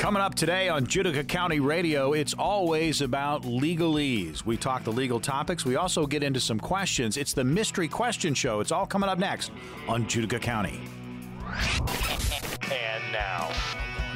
Coming up today on Judica County Radio, it's always about legalese. We talk the legal topics. We also get into some questions. It's the Mystery Question Show. It's all coming up next on Judica County. And now,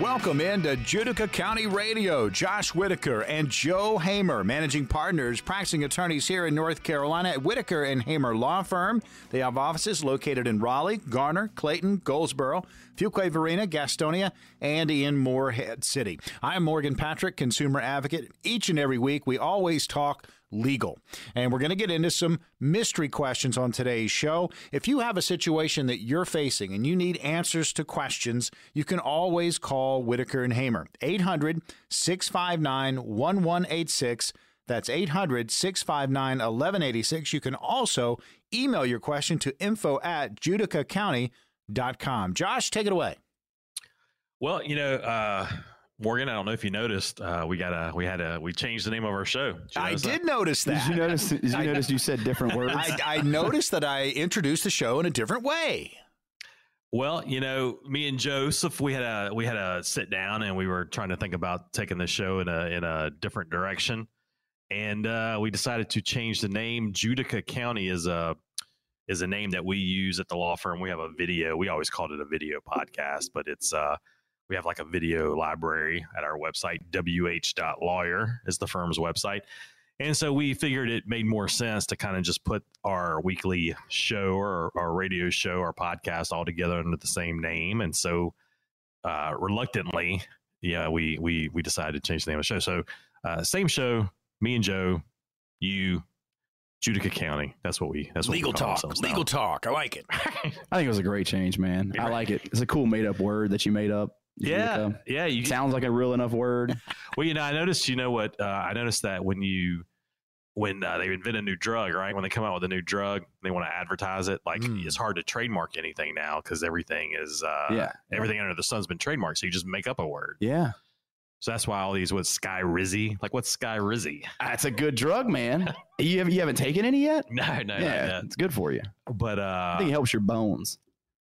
Welcome into Judica County Radio. Josh Whitaker and Joe Hamer, managing partners, practicing attorneys here in North Carolina at Whitaker and Hamer Law Firm. They have offices located in Raleigh, Garner, Clayton, Goldsboro, Fuquay Varina, Gastonia, and in Morehead City. I'm Morgan Patrick, consumer advocate. Each and every week, we always talk legal. And we're going to get into some mystery questions on today's show. If you have a situation that you're facing and you need answers to questions, you can always call Whitaker and Hamer. 800 659 1186. That's 800 659 1186. You can also email your question to info at judicacounty.com. Josh, take it away. well, you know, uh, Morgan, I don't know if you noticed, uh, we got a, we had a, we changed the name of our show. Did I notice that? did notice that. Did you notice? Did you I- notice you said different words? I, I noticed that I introduced the show in a different way. Well, you know, me and Joseph, we had a we had a sit down and we were trying to think about taking the show in a in a different direction, and uh, we decided to change the name. Judica County is a is a name that we use at the law firm. We have a video. We always called it a video podcast, but it's uh we have like a video library at our website. wh.lawyer is the firm's website. And so we figured it made more sense to kind of just put our weekly show or our radio show, our podcast all together under the same name. And so uh, reluctantly, yeah, we we we decided to change the name of the show. So uh, same show, me and Joe, you, Judica County. That's what we that's what Legal we call talk. ourselves now. Legal talk. I like it. I think it was a great change, man. I like it. It's a cool made up word that you made up. Yeah, yeah. You, Sounds like a real enough word. Well, you know, I noticed. You know what? Uh, I noticed that when you when uh, they invent a new drug, right? When they come out with a new drug, they want to advertise it. Like Mm. it's hard to trademark anything now because everything is uh, Yeah. everything under the sun's been trademarked. So you just make up a word. Yeah. So that's why all these what's Skyrizi? Like what's Skyrizi? That's a good drug, man. You haven't, you haven't taken any yet? No, no, yeah. It's good for you. But uh, I think it helps your bones.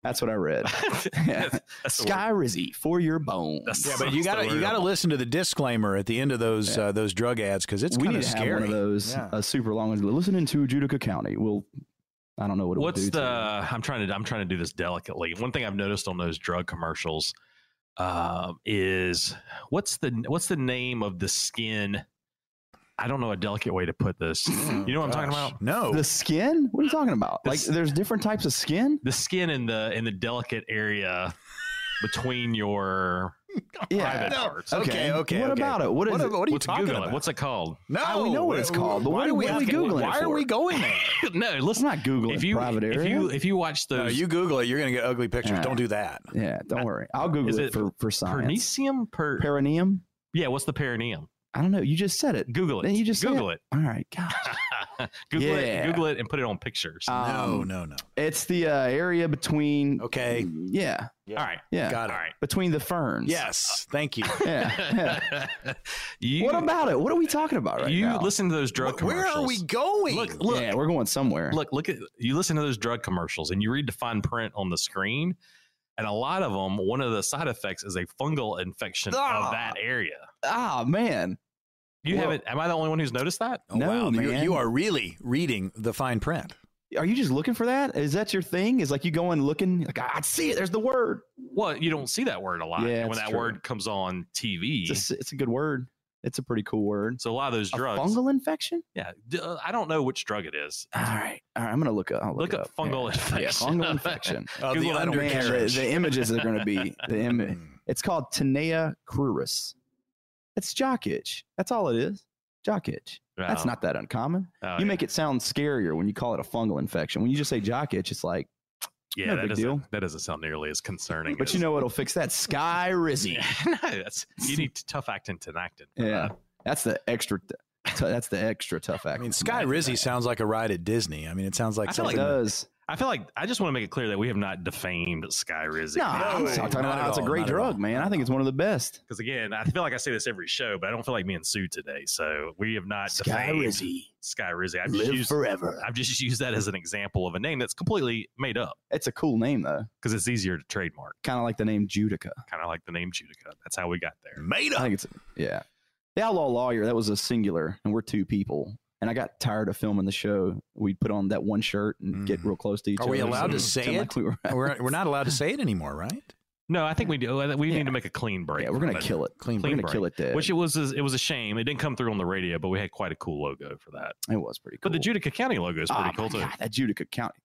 That's what I read. Yeah. that's, that's the word. Skyrizi for your bones. That's- Yeah, but you got to you got to listen to the disclaimer at the end of those Yeah. uh, those drug ads because it's we kind need of to scary. have one of those Yeah. uh, super long ones. Listening to Judica County. We'll. I don't know what. It What's would do the? to. I'm trying to. I'm trying to do this delicately. One thing I've noticed on those drug commercials um, is what's the what's the name of the skin? I don't know a delicate way to put this. Oh, you know what I'm talking about? No. the skin? What are you talking about? The Like, s- there's different types of skin. The skin in the in the delicate area between your private No. parts. Okay, okay, What okay. about it? What is what, it? what are you Let's talking Google about? it. What's it called? no, we know what it's called, but Why what are we we- have what are we Googling Why are we going there? no, Let's listen. not Google If it. you private if area. you if you watch No, those you Google it. You're going to get ugly pictures. Yeah. Don't do that. yeah, don't worry. I'll Google Is it, it for for science. Pernicium per Perineum. yeah. What's the perineum? I don't know. You just said it. Google it. Then you just Google it. All right, gosh. Google it. Google it and put it on pictures. no, Um, no, no. It's the uh, area between. Okay. Yeah, All right. yeah. Got it. All right. Between the ferns. Yes, thank you. Yeah. yeah. you, what about it? What are we talking about right you now? listen to those drug Where commercials. Where are we going? Look, look, yeah, we're going somewhere. look, look at you listen to those drug commercials and you read the fine print on the screen, and a lot of them, one of the side effects is a fungal infection Ah. of that area. Ah, man. You Well- haven't? Am I the only one who's noticed that? Oh, No, wow. You- man. You are really reading the fine print. Are you just looking for that? Is that your thing? Is like you going looking like I see it. There's the word. Well, you don't see that word a lot. Yeah, and when that true. word comes on TV, It's a, it's a good word. It's a pretty cool word. so a lot of those A drugs. fungal infection. yeah, uh, I don't know which drug it is. All right, all right. I'm gonna look up. I'll Look it up up. fungal yeah. Yeah, infection. fungal infection. Oh, the Google Man, the, the images are gonna be the image. Mm. It's called Tinea cruris. It's jock itch. That's all it is. Jock itch. That's Oh, not that uncommon. oh, you yeah. make it sound scarier when you call it a fungal infection. When you just say jock itch, it's like, yeah, no that big doesn't, deal. that doesn't sound nearly as concerning. but as, you know what'll fix that? Skyrizi. Yeah, no, that's you need tough actin Tinactin. for Yeah. that. That's the extra. T- that's the extra tough act. I mean, Skyrizi sounds like a ride at Disney. I mean, it sounds like I feel something. It does. I feel like I just want to make it clear that we have not defamed Skyrizi. No, I'm No, talking not about at how it's a great not drug, man. I think it's one of the best. Because again, I feel like I say this every show, but I don't feel like being sued today. So we have not defamed Skyrizi. I've just used forever. I've just used that as an example of a name that's completely made up It's a cool name though, because it's easier to trademark. kind of like the name Judica. Kind of like the name Judica. That's how we got there. Made I up. think it's yeah. The outlaw lawyer that was a singular, and we're two people. And I got tired of filming the show. We'd put on that one shirt and get Mhm. real close to each Are other. Are we allowed to say it? Like we were, we're, we're not allowed to say it anymore, right? No, I think we do. We Yeah. need to make a clean break. yeah, we're gonna kill it. Clean We're gonna kill it dead. Which it was. It was a shame. It didn't come through on the radio, but we had quite a cool logo for that. it was pretty cool. But the Judica County logo is pretty Oh, cool my too. God, that Judica County.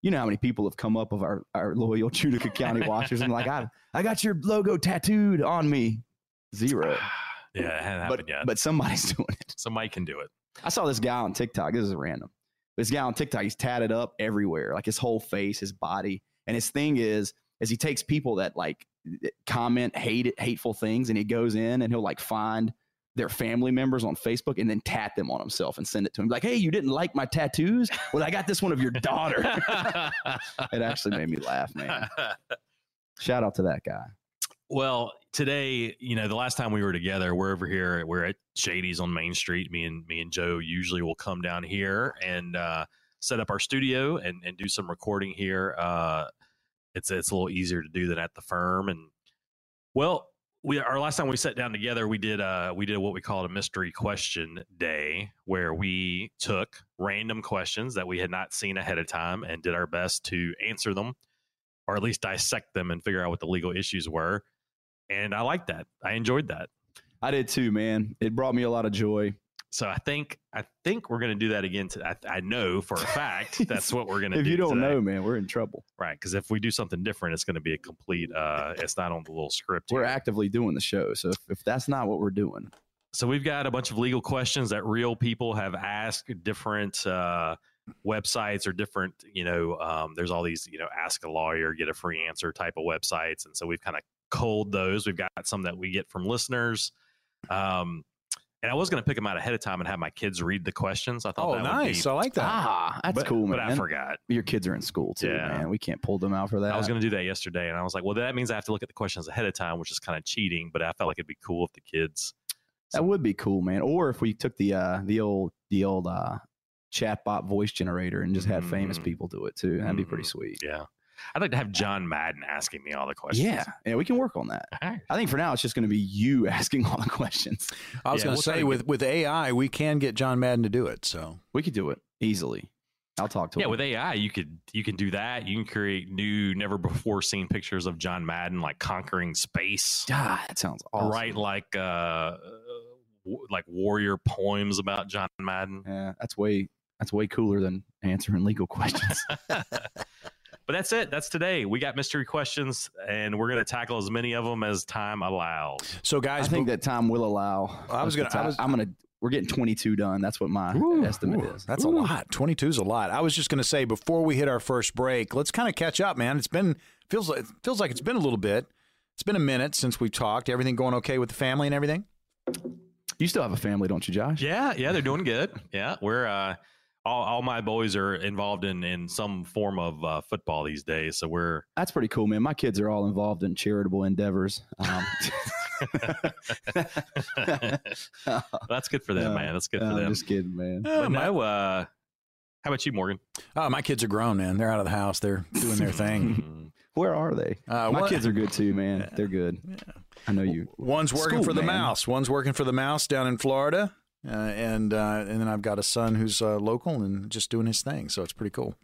You know how many people have come up of our, our loyal Judica County watchers and like, I I got your logo tattooed on me. Zero. yeah, it hadn't But happened yet. but somebody's doing it. Somebody can do it. I saw this guy on TikTok. This is random. This guy on TikTok, he's tatted up everywhere, like his whole face, his body. And his thing is, is he takes people that like comment hate hateful things, and he goes in and he'll like find their family members on Facebook and then tat them on himself and send it to him. Like, hey, you didn't like my tattoos? Well, I got this one of your daughter. it actually made me laugh, man. Shout out to that guy. Well, today, you know, the last time we were together, we're over here. We're at Shady's on Main Street. Me and me and Joe usually will come down here and uh, set up our studio and, and do some recording here. Uh, it's it's a little easier to do than at the firm. And well, we our last time we sat down together, we did uh we did what we called a mystery question day, where we took random questions that we had not seen ahead of time and did our best to answer them, or at least dissect them and figure out what the legal issues were. And I liked that. I enjoyed that. I did too, man. It brought me a lot of joy. So I think I think we're going to do that again. I, I know for a fact that's what we're going to If do. you don't today. know, man, we're in trouble. right? Because if we do something different, it's going to be a complete. uh It's not on the little script. We're here. actively doing the show. So if, if that's not what we're doing, So we've got a bunch of legal questions that real people have asked different uh, websites or different, you know, um, there's all these, you know, ask a lawyer, get a free answer type of websites. And so we've kind of culled those. We've got some that we get from listeners. Um, and I was going to pick them out ahead of time and have my kids read the questions. I thought Oh, that nice. would I like that. ah, that's but, cool, man. but. I forgot. Your kids are in school too, Yeah. man. We can't pull them out for that. I was going to do that yesterday, and I was like, well, that means I have to look at the questions ahead of time, which is kind of cheating. But I felt like it'd be cool if the kids. that would be cool, man. Or if we took the uh the old the old uh chatbot voice generator and just had famous Mhm. people do it too. That'd be pretty Mhm. sweet. Yeah, I'd like to have John Madden asking me all the questions. Yeah, yeah, we can work on that. All right. I think for now it's just going to be you asking all the questions. I was Yeah, going we'll to say with with AI, we can get John Madden to do it. So We could do it easily. I'll talk to Yeah, him. Yeah, with AI, you could you can do that. You can create new, never before seen pictures of John Madden, like conquering space. Ah, that sounds awesome. Write like uh, w- like warrior poems about John Madden. Yeah, that's way that's way cooler than answering legal questions. But that's it. That's today. We got mystery questions, and we're going to tackle as many of them as time allows. so guys, I think be- that time will allow. I was gonna- I ti- was- I'm gonna. We're getting 22 done. That's what my Ooh, estimate ooh, is. That's a lot. 22 is a lot. I was just going to say before we hit our first break, let's kind of catch up, man. It's been feels like feels like it's been a little bit. It's been a minute since we've talked. Everything going okay with the family and everything? You still have a family, don't you, Josh? Yeah, yeah, they're doing good. Yeah, we're uh, all, all my boys are involved in in some form of uh, football these days, so we're That's pretty cool, man. My kids are all involved in charitable endeavors. Um, that's good for them, No, man. That's good no, for I'm them. just kidding, man. But no, uh, how about you, Morgan? Oh, my kids are grown, man. They're out of the house. They're doing their thing. Where are they? Uh, My one- kids are good too, man. They're good. I know you. One's working School, for the man. mouse. One's working for the mouse down in Florida, uh, and uh, and then I've got a son who's uh, local and just doing his thing. So it's pretty cool.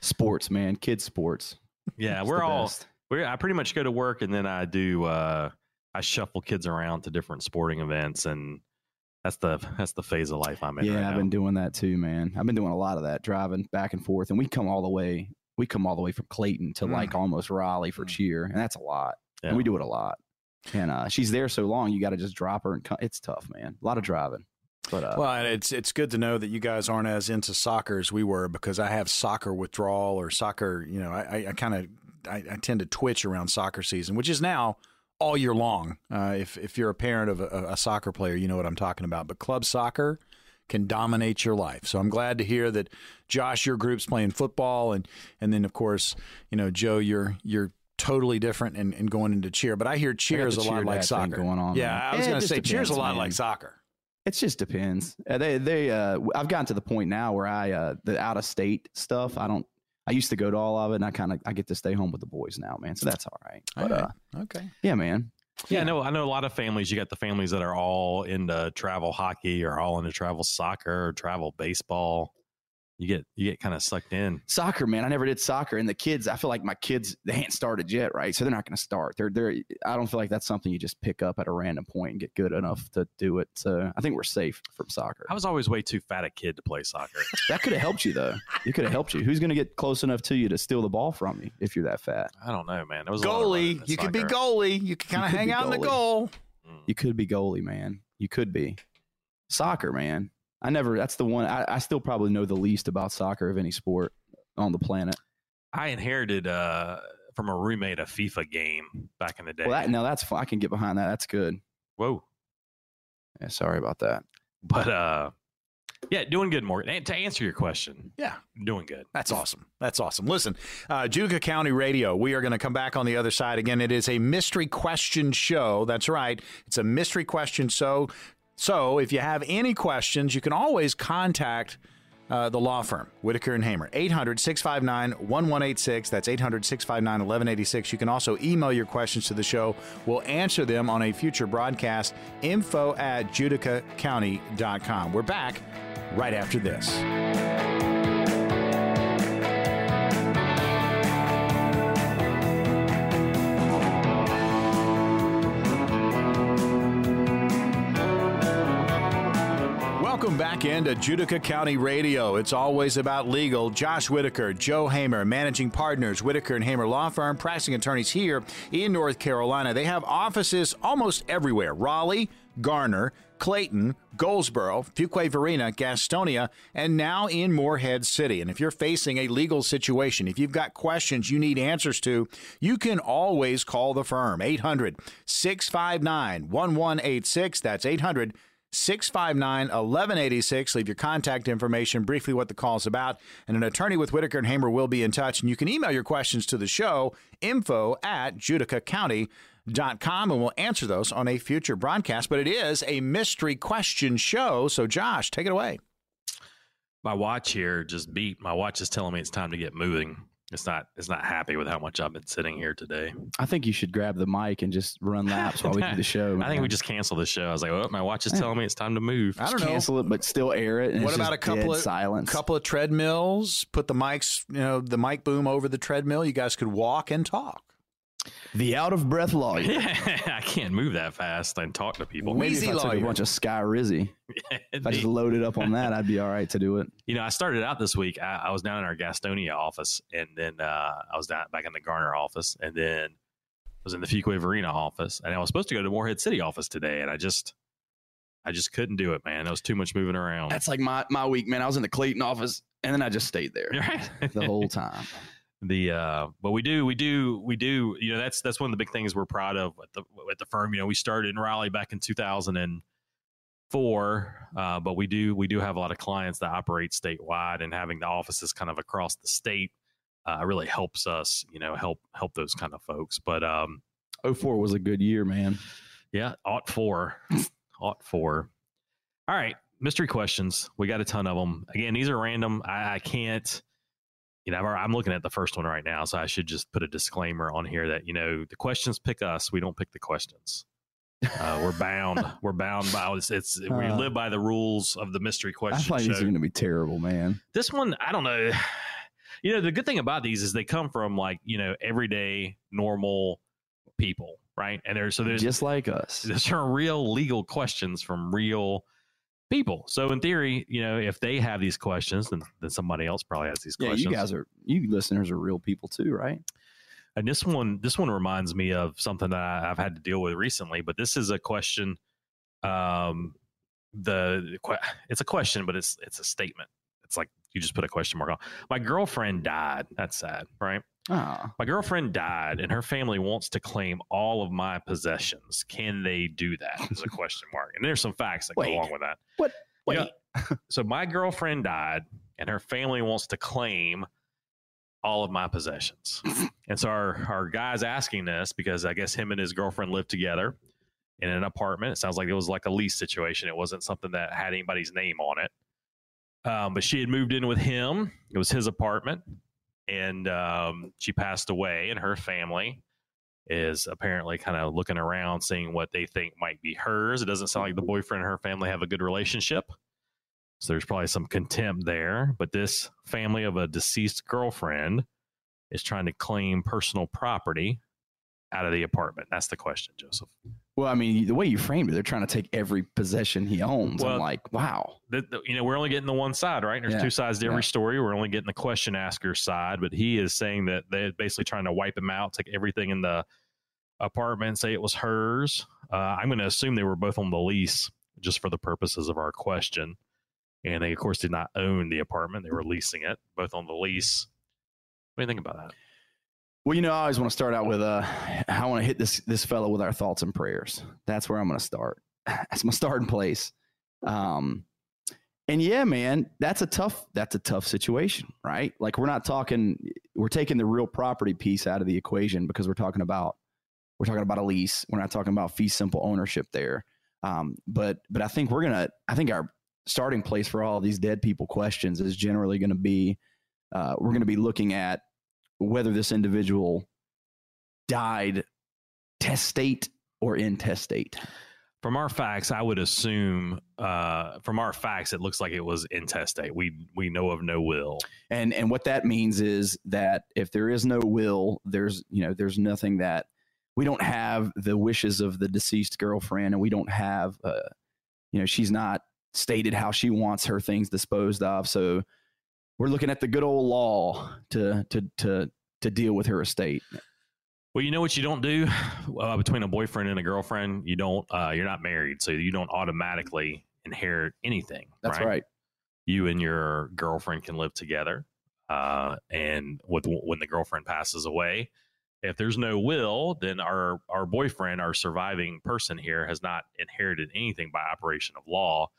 Sports, man. Kids sports. yeah, we're all best. we're. I pretty much go to work and then I do. uh I shuffle kids around to different sporting events, and that's the that's the phase of life I'm in. Yeah, right I've now. been doing that too, man. I've been doing a lot of that, driving back and forth, and we come all the way. We come all the way from Clayton to Mm. like almost Raleigh for Mm. cheer, and that's a lot. Yeah. And we do it a lot. And uh, she's there so long, you got to just drop her and come. It's tough, man. A lot of driving, but uh, Well, it's it's good to know that you guys aren't as into soccer as we were because I have soccer withdrawal or soccer. You know, I, I, kind of I, I tend to twitch around soccer season, which is now all year long. Uh, if if you're a parent of a, a soccer player, you know what I'm talking about. But club soccer can dominate your life. So I'm glad to hear that Josh, your group's playing football, and and then of course, you know, Joe, you're you're totally different and, and going into cheer. But I hear cheer is a lot like soccer going on. Yeah, man. I was It going to just say cheer's a depends, lot man. like soccer. It just depends. Uh, they they uh I've gotten to the point now where I uh the out of state stuff, I don't I used to go to all of it and I kind of I get to stay home with the boys now, man. So that's all right. But All right. uh Okay. yeah, man. Yeah, I know. I know a lot of families. You got the families that are all into travel hockey, or all into travel soccer, or travel baseball. You get you get kind of sucked in. Soccer, man. I never did soccer and the kids, I feel like my kids they ain't started yet, right? So they're not going to start. They're they're I don't feel like that's something you just pick up at a random point and get good enough to do it. So I think we're safe from soccer. I was always way too fat a kid to play soccer. That could have helped you though. It could have helped you. Who's going to get close enough to you to steal the ball from you if you're that fat? I don't know, man. It was a lot of running Goalie, in you could be goalie. You could kind of hang be out in the goal. Mm. You could be goalie, man. You could be. Soccer, man. I never, that's the one, I, I still probably know the least about soccer of any sport on the planet. I inherited uh, from a roommate a FIFA game back in the day. Well, that, now that's fine. I can get behind that. That's good. Whoa, Yeah, sorry about that. but uh, yeah, doing good, Morgan. And to answer your question, Yeah. doing good. That's awesome. That's awesome. Listen, uh, Judica County Radio, we are going to come back on the other side. Again, it is a mystery question show. That's right. It's a mystery question show. So if you have any questions, you can always contact uh, the law firm, Whitaker and Hamer, 800 659 1186. That's 800 659 1186. You can also email your questions to the show. We'll answer them on a future broadcast. Info at judicacounty.com. We're back right after this. Welcome back into Judica County Radio. It's always about legal. Josh Whitaker, Joe Hamer, managing partners, Whitaker and Hamer Law Firm, practicing attorneys here in North Carolina. They have offices almost everywhere Raleigh, Garner, Clayton, Goldsboro, Fuquay Varina, Gastonia, and now in Morehead City. And if you're facing a legal situation, if you've got questions you need answers to, you can always call the firm 800 659 1186. That's 800 659 1186. Leave your contact information, briefly what the call's about, and an attorney with Whitaker and Hamer will be in touch. And you can email your questions to the show, info at judicacounty.com, and we'll answer those on a future broadcast. But it is a mystery question show. So, Josh, take it away. My watch here just beat. My watch is telling me it's time to get moving. It's not. It's not happy with how much I've been sitting here today. I think you should grab the mic and just run laps while we do the show. I think we just cancel the show. I was like, "Oh, my watch is telling me it's time to move." I don't know. cancel it, but still air it. And What about a couple of- silence? couple of treadmills, put the mics, you know, the mic boom over the treadmill. You guys could walk and talk. The out of breath lawyer. Yeah, I can't move that fast and talk to people. Maybe if Wheezy I took a lawyer. bunch of Skyrizi, if I just loaded up on that, I'd be all right to do it. you know, I started out this week. I, I was down in our Gastonia office, and then uh, I was down back in the Garner office, and then I was in the Fuquay Varina office, and I was supposed to go to Morehead City office today, and I just, I just couldn't do it, man. There was too much moving around. That's like my my week, man. I was in the Clayton office, and then I just stayed there right. the whole time. The uh but we do we do we do you know that's that's one of the big things we're proud of at the at the firm. You know we started in raleigh back in 2004 uh but we do we do have a lot of clients that operate statewide and having the offices kind of across the state uh really helps us you know help help those kind of folks. But um 04 was a good year, man. yeah ought four ought four. All right mystery questions. We got a ton of them again these are random. I, I can't you know i'm looking at the first one right now so i should just put a disclaimer on here that you know the questions pick us we don't pick the questions uh, we're bound we're bound by it's, it's we Uh, live by the rules of the mystery question feel like these are going to be terrible, man. this one i don't know you know the good thing about these is they come from like you know everyday normal people right and there's so there's Just like us. these are real legal questions from real people. So in theory, you know, if they have these questions, then, then somebody else probably has these Yeah, questions. you guys are you listeners are real people too, right? and this one, this one reminds me of something that I, I've had to deal with recently. But this is a question. Um, the it's a question, but it's it's a statement. It's like you just put a question mark on. My girlfriend died. That's sad, right? Ah, My girlfriend died, and her family wants to claim all of my possessions. Can they do that? Is a question mark. And there's some facts that Wait. go along with that. what? Wait, Yeah. so my girlfriend died, and her family wants to claim all of my possessions. and so our our guy's asking this because I guess him and his girlfriend lived together in an apartment. It sounds like it was like a lease situation. It wasn't something that had anybody's name on it. Um, but she had moved in with him. It was his apartment, and um, she passed away. And her family is apparently kind of looking around, seeing what they think might be hers. It doesn't sound like the boyfriend and her family have a good relationship. So there's probably some contempt there. But this family of a deceased girlfriend is trying to claim personal property out of the apartment. That's the question, Joseph. Well, I mean, the way you framed it, they're trying to take every possession he owns. Well, I'm like, wow. The, the- you know, we're only getting the one side, right? There's Yeah, two sides to every yeah. story. We're only getting the question asker side, but he is saying that they're basically trying to wipe him out, take everything in the apartment, say it was hers. Uh, I'm going to assume they were both on the lease just for the purposes of our question. And they, of course, did not own the apartment. They were leasing it, both on the lease. What do you think about that? Well, you know, I always want to start out with uh, I want to hit this this fellow with our thoughts and prayers. That's where I'm going to start. That's my starting place. Um, and yeah, man, that's a tough that's a tough situation, right? Like we're not talking, we're taking the real property piece out of the equation because we're talking about we're talking about a lease. We're not talking about fee simple ownership there. Um, but but I think we're gonna I think our starting place for all these dead people questions is generally going to be uh, we're going to be looking at whether this individual died testate or intestate. From our facts, I would assume uh, from our facts, it looks like it was intestate. We we know of no will. And and what that means is that if there is no will, there's you know there's nothing that we don't have the wishes of the deceased girlfriend, and we don't have uh, you know she's not stated how she wants her things disposed of. So we're looking at the good old law to to to to deal with her estate. Well, you know what you don't do uh, between a boyfriend and a girlfriend. You don't. Uh, you're not married, so you don't automatically inherit anything. That's right. You and your girlfriend can live together, uh, and with when the girlfriend passes away, if there's no will, then our our boyfriend, our surviving person here, has not inherited anything by operation of law.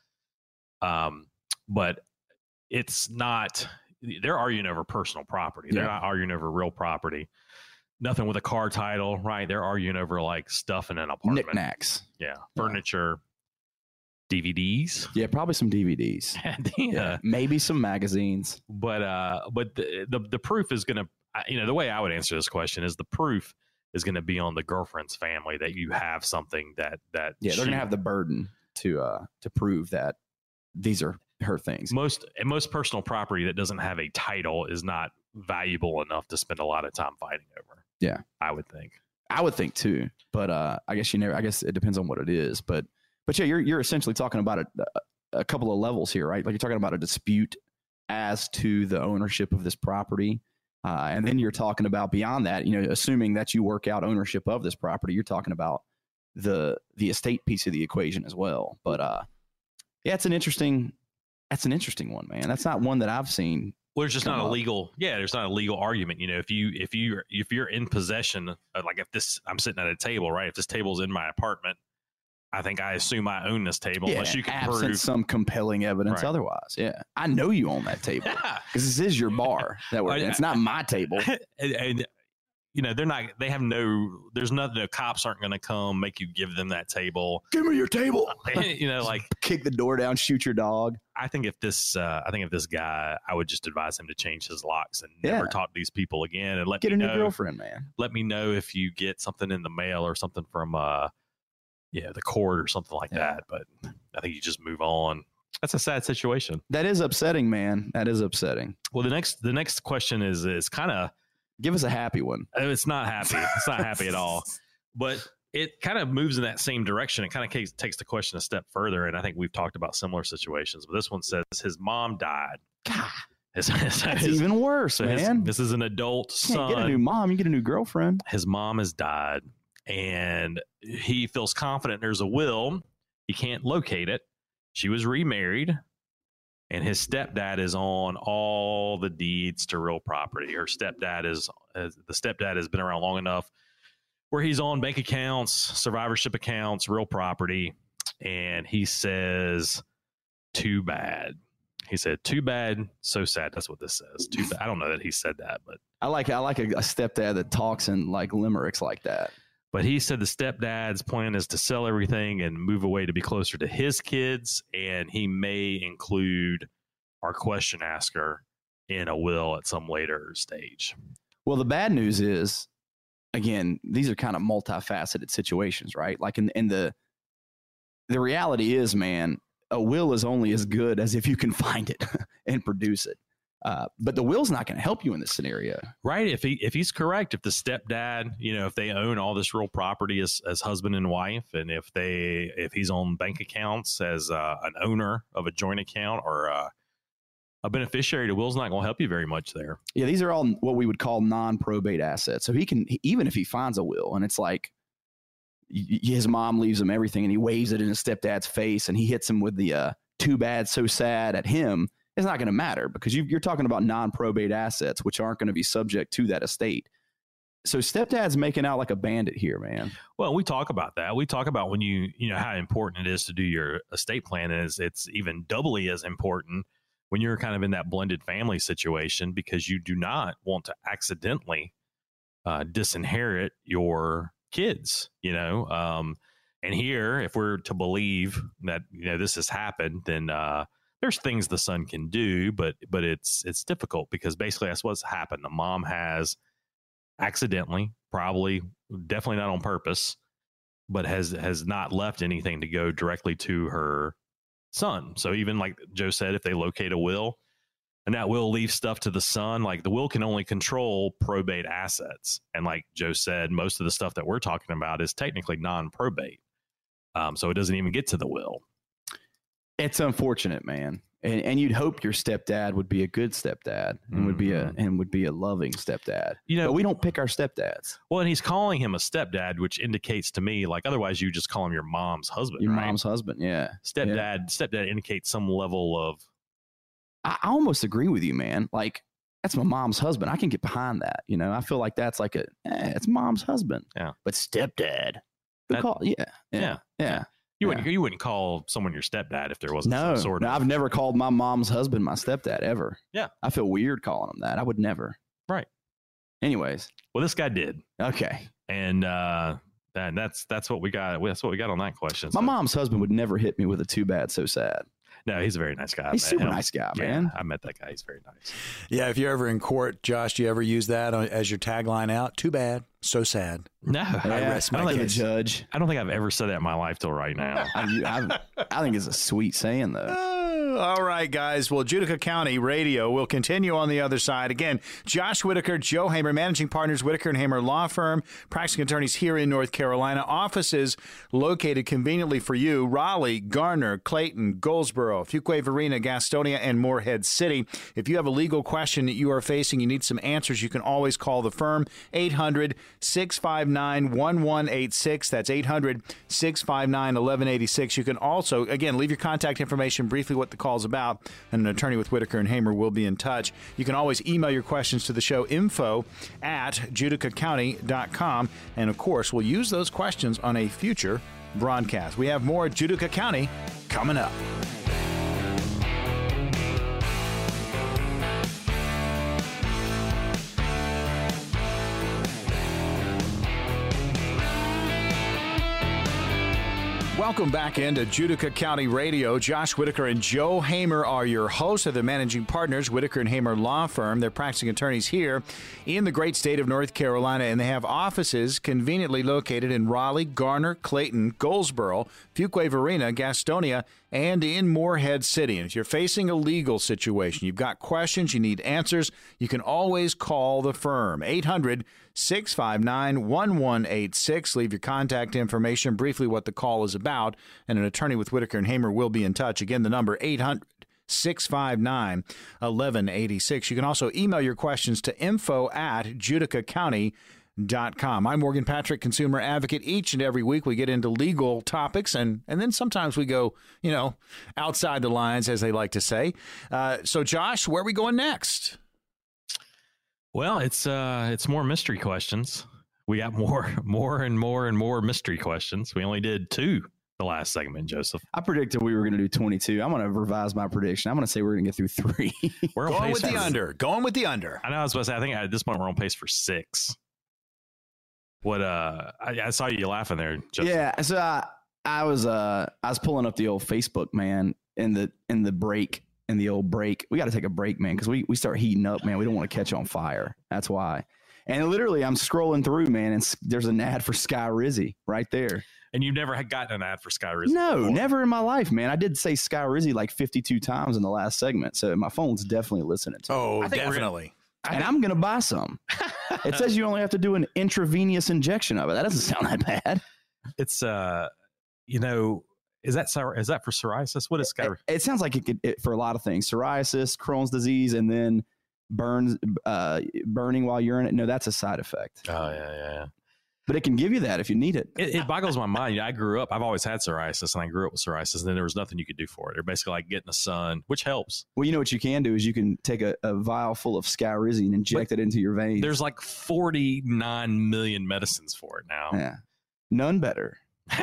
Um, but it's not. They're arguing over personal property. They're Yeah. not arguing over real property. Nothing with a car title, right? They're arguing over like stuff in an apartment. Knickknacks. Yeah, furniture, DVDs. Yeah, probably some DVDs. yeah. maybe some magazines. but uh but the, the the proof is gonna you know the way i would answer this question is the proof is gonna be on the girlfriend's family that you have something that that Yeah, they're she- gonna have the burden to uh to prove that these are her things. most and most personal property that doesn't have a title is not valuable enough to spend a lot of time fighting over Yeah. i would think I would think too, but uh, I guess you never. I guess it depends on what it is, but but yeah, you're you're essentially talking about a, a couple of levels here, right? Like you're talking about a dispute as to the ownership of this property, uh, and then you're talking about beyond that. You know, assuming that you work out ownership of this property, you're talking about the the estate piece of the equation as well. But uh, yeah, it's an interesting. That's an interesting one, man. That's not one that I've seen. well there's just not a up. legal yeah there's not a legal argument you know if you if you if you're in possession of, like if this i'm sitting at a table right if this table's in my apartment i think i assume i own this table Yeah, unless you can absent prove some compelling evidence Right. otherwise. Yeah, I know you own that table. because this is your bar that we're in. It's not my table. and, and you know they're not they have no there's nothing the cops aren't going to come make you give them that table Give me your table. you know like Kick the door down, shoot your dog. i think if this uh i think if this guy i would just advise him to change his locks and never talk to these people again and let Get me a new know girlfriend, man. let me know if you get something in the mail or something from uh yeah the court or something like Yeah. that but i think you just move on that's a sad situation That is upsetting, man. That is upsetting. well the next the next question is is kind of Give us a happy one. Uh, it's not happy it's not happy at all but it kind of moves in that same direction. It kind of takes, the question a step further, and I think we've talked about similar situations. But this one says his mom died. God, His, his, that's his- even worse, his- man. this is an adult son. you can't get a new mom. You get a new girlfriend. His mom has died, and he feels confident there's a will. He can't locate it. She was remarried, and his stepdad is on all the deeds to real property. Her stepdad is uh, the stepdad has been around long enough where he's on bank accounts, survivorship accounts, real property, and he says too bad. He said, "Too bad, so sad." That's what this says. Too bad. I don't know that he said that, but I like I like a, a stepdad that talks in like limericks like that. But he said the stepdad's plan is to sell everything and move away to be closer to his kids, and he may include our question asker in a will at some later stage. Well, the bad news is, again, these are kind of multifaceted situations, right? Like in in the the reality is, man, a will is only as good as if you can find it and produce it. Uh, but the will's not going to help you in this scenario. Right. If he if he's correct, if the stepdad, you know, if they own all this real property as as husband and wife, and if they if he's on bank accounts as uh, an owner of a joint account or uh, a beneficiary, the will's not going to help you very much there. Yeah, these are all what we would call non-probate assets. So he can even if he finds a will and it's like his mom leaves him everything and he waves it in his stepdad's face and he hits him with the uh, too bad so sad at him it's not going to matter because you, you're talking about non-probate assets which aren't going to be subject to that estate so stepdad's making out like a bandit here man Well, we talk about that. We talk about when you you know how important it is to do your estate plan. Is it's even doubly as important when you're kind of in that blended family situation because you do not want to accidentally uh, disinherit your kids. You know, um, and here, if we're to believe that you know this has happened, then uh, there's things the son can do, but but it's it's difficult because basically that's what's happened. The mom has accidentally, probably, definitely not on purpose, but has has not left anything to go directly to her son. So even like Joe said, if they locate a will and that will leave stuff to the son, like the will can only control probate assets. And like Joe said, most of the stuff that we're talking about is technically non-probate. Um, so it doesn't even get to the will. It's unfortunate man and, and you'd hope your stepdad would be a good stepdad and would be a Mhm. and would be a loving stepdad You know, but we don't pick our stepdads well, and he's calling him a stepdad, which indicates to me, like otherwise you just call him your mom's husband, your right? mom's husband yeah stepdad. Stepdad indicates some level of I, I almost agree with you, man. Like that's my mom's husband. I can get behind that. You know, I feel like that's like a, eh, it's mom's husband. Yeah. But stepdad. That- call. Yeah. Yeah. Yeah. Yeah. You wouldn't you wouldn't call someone your stepdad if there wasn't No, some sort no, of I've never called my mom's husband my stepdad ever. Yeah. I feel weird calling him that. I would never. Right. Anyways. well this guy did. Okay. And uh and that's that's what we got. That's what we got on that question. My mom's husband would never hit me with a too bad, so sad. No, he's a very nice guy. He's met super him. nice guy, Yeah, man. I met that guy. He's very nice. Yeah, if you're ever in court, Josh, do you ever use that as your tagline out? Too bad, so sad. No, Yeah, rest I my don't think the judge. I don't think I've ever said that in my life till right now. I, I, I think it's a sweet saying though. Uh, All right, guys. Well, Judica County Radio will continue on the other side. Again, Josh Whitaker, Joe Hamer, managing partners, Whitaker and Hamer Law Firm, practicing attorneys here in North Carolina. Offices located conveniently for you Raleigh, Garner, Clayton, Goldsboro, Fuquay Varina, Gastonia, and Morehead City. If you have a legal question that you are facing, you need some answers, you can always call the firm 800 659 1186. That's 800 659 1186. You can also, again, leave your contact information, briefly what the call's about, and an attorney with Whitaker and Hamer will be in touch. You can always email your questions to the show info at judicacounty.com. And of course, we'll use those questions on a future broadcast. We have more Judica County coming up. Welcome back into Judica County Radio. Josh Whitaker and Joe Hamer are your hosts of the managing partners, Whitaker and Hamer Law Firm. They're practicing attorneys here in the great state of North Carolina, and they have offices conveniently located in Raleigh, Garner, Clayton, Goldsboro, Fuquay Varina, Gastonia, and in Morehead City. And if you're facing a legal situation, you've got questions, you need answers, you can always call the firm. 800 659 1186. Leave your contact information, briefly what the call is about, and an attorney with Whitaker and Hamer will be in touch. Again, the number 800 659 1186. You can also email your questions to info at judicacounty.com. I'm Morgan Patrick, consumer advocate. Each and every week we get into legal topics and, and then sometimes we go, you know, outside the lines, as they like to say. Uh, so, Josh, where are we going next? Well, it's uh it's more mystery questions. We got more more and more and more mystery questions. We only did two the last segment, Joseph. I predicted we were going to do 22. I'm going to revise my prediction. I'm going to say we're going to get through three. We're Going pace with the under. Going with the under. I know I was supposed to say, I think at this point we're on pace for six. What uh I, I saw you laughing there, Joseph. yeah. So I, I was, uh, I was pulling up the old Facebook, man, in the, in the break, in the old break. We got to take a break, man, because we, we start heating up, man. We don't want to catch on fire. That's why. And literally, I'm scrolling through, man, and there's an ad for Skyrizi right there. And you've never had gotten an ad for Skyrizi No, before. never in my life, man. I did say Skyrizi like 52 times in the last segment, so my phone's definitely listening to. me. Oh, I gonna- definitely. and I'm gonna buy some. It says you only have to do an intravenous injection of it. That doesn't sound that bad. It's uh you know, is that psor- is that for psoriasis? What is Sky It, it sounds like it could it, for a lot of things: psoriasis, Crohn's disease, and then burns, uh, burning while you're in it. No, that's a side effect. Oh yeah, yeah, yeah. But it can give you that if you need it. It, it boggles my mind. You know, I grew up. I've always had psoriasis, and I grew up with psoriasis. And then there was nothing you could do for it. They're basically like getting the sun, which helps. Well, you know what you can do is you can take a, a vial full of Skyrizi and inject it into your veins. There's like 49 million medicines for it now, yeah, none better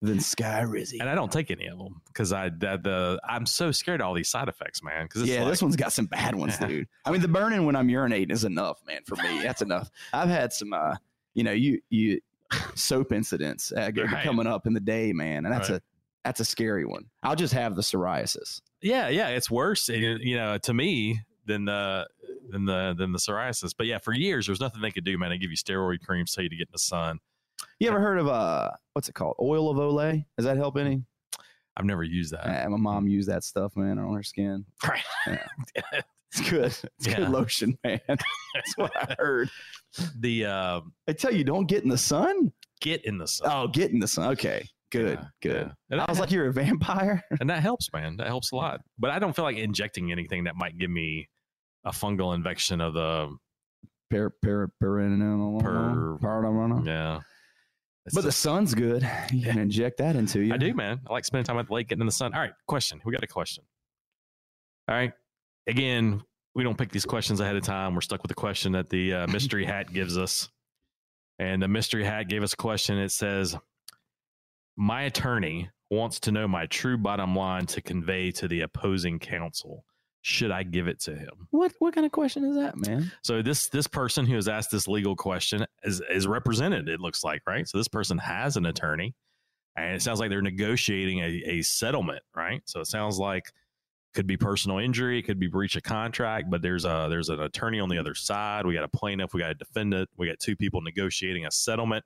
than Skyrizi. and I don't take any of them because I the, the I'm so scared of all these side effects, man. Because yeah, like, this one's got some bad ones, dude. I mean, the burning when I'm urinating is enough, man. For me, that's enough. I've had some, uh, you know, you you soap incidents uh, Right. coming up in the day, man, and that's Right. a that's a scary one. I'll just have the psoriasis. yeah, yeah, it's worse, you know, to me than the than the than the psoriasis. But yeah, for years there's nothing they could do, man. They give you steroid creams, tell you to get in the sun. You ever heard of uh, what's it called? Oil of Olay. Does that help any? I've never used that. Uh, my mom used that stuff, man, on her skin. Right. Yeah. It's good. It's Yeah. good lotion, man. That's what I heard. the uh, I tell you, don't get in the sun. get in the sun. Oh, get in the sun. Okay, good, Yeah, good. yeah. I was like, you're a vampire. and that helps, man. That helps a lot. But I don't feel like injecting anything that might give me a fungal infection of the Per, per, perineal, Per- perineal. yeah. It's But the sun's good. You can inject that into you. I do, man. I like spending time at the lake, getting in the sun. All right, question. We got a question. All right. Again, we don't pick these questions ahead of time. We're stuck with the question that the uh, mystery hat gives us. And the mystery hat gave us a question. It says, My attorney wants to know my true bottom line to convey to the opposing counsel. Should I give it to him? What what kind of question is that, man? So this this person who has asked this legal question is is represented. It looks like right. So this person has an attorney, and it sounds like they're negotiating a, a settlement, right? So it sounds like could be personal injury, it could be breach of contract, but there's a there's an attorney on the other side. We got a plaintiff, we got a defendant, we got two people negotiating a settlement,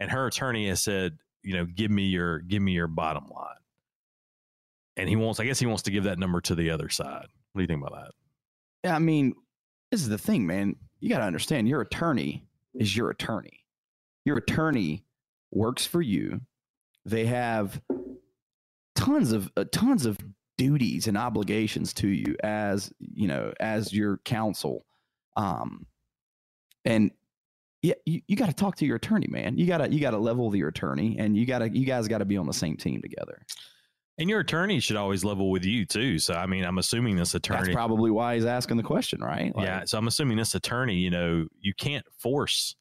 and her attorney has said, you know, give me your give me your bottom line, and he wants, I guess he wants to give that number to the other side. What do you think about that? Yeah, I mean, this is the thing, man. You got to understand your attorney is your attorney. Your attorney works for you. They have tons of uh, tons of duties and obligations to you as, you know, as your counsel. Um and yeah, you, you got to talk to your attorney, man. You got to you got to level with your attorney and you got to you guys got to be on the same team together. And your attorney should always level with you too. So I mean, I'm assuming this attorney That's probably why he's asking the question, right? Like, yeah. So I'm assuming this attorney, you know, you can't force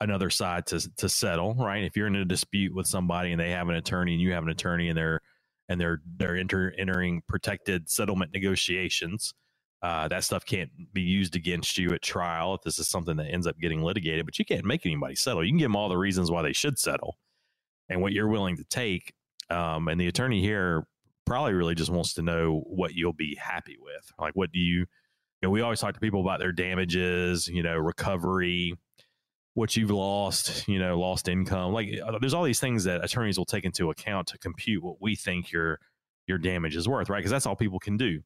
another side to to settle, right? If you're in a dispute with somebody and they have an attorney and you have an attorney and they're and they're they're enter, entering protected settlement negotiations, uh, that stuff can't be used against you at trial if this is something that ends up getting litigated. But you can't make anybody settle. You can give them all the reasons why they should settle and what you're willing to take. Um, and the attorney here probably really just wants to know what you'll be happy with. Like, what do you, you know, we always talk to people about their damages, you know, recovery, what you've lost, you know, lost income. Like, uh, there's all these things that attorneys will take into account to compute what we think your your damage is worth, right? Because that's all people can do.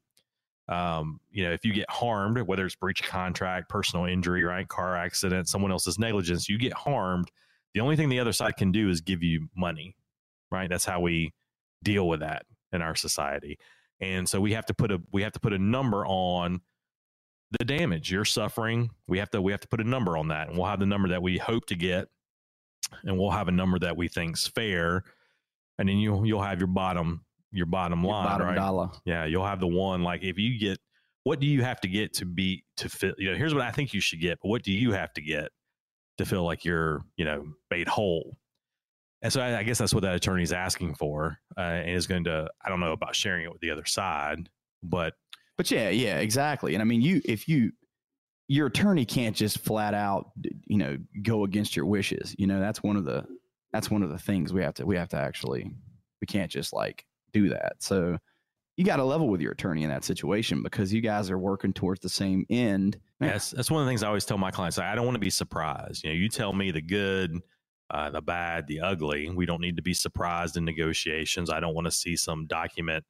Um, you know, if you get harmed, whether it's breach of contract, personal injury, right, car accident, someone else's negligence, you get harmed. The only thing the other side can do is give you money, right? That's how we deal with that in our society. And so we have to put a we have to put a number on the damage you're suffering. We have to we have to put a number on that, and we'll have the number that we hope to get, and we'll have a number that we think's fair, and then you'll you'll have your bottom your bottom your line, bottom right? dollar. Yeah, you'll have the one like if you get what do you have to get to be to fit you know, here's what I think you should get, but what do you have to get to feel like you're, you know, made whole? And so I, I guess that's what that attorney's asking for, uh, and is going to. I don't know about sharing it with the other side, but But yeah, yeah, exactly. And I mean, you if you your attorney can't just flat out, you know, go against your wishes. You know, that's one of the that's one of the things we have to we have to actually we can't just like do that. So you got to level with your attorney in that situation because you guys are working towards the same end. Man, That's that's one of the things I always tell my clients. I don't want to be surprised. You know, you tell me the good, uh, the bad, the ugly. We don't need to be surprised in negotiations. I don't want to see some document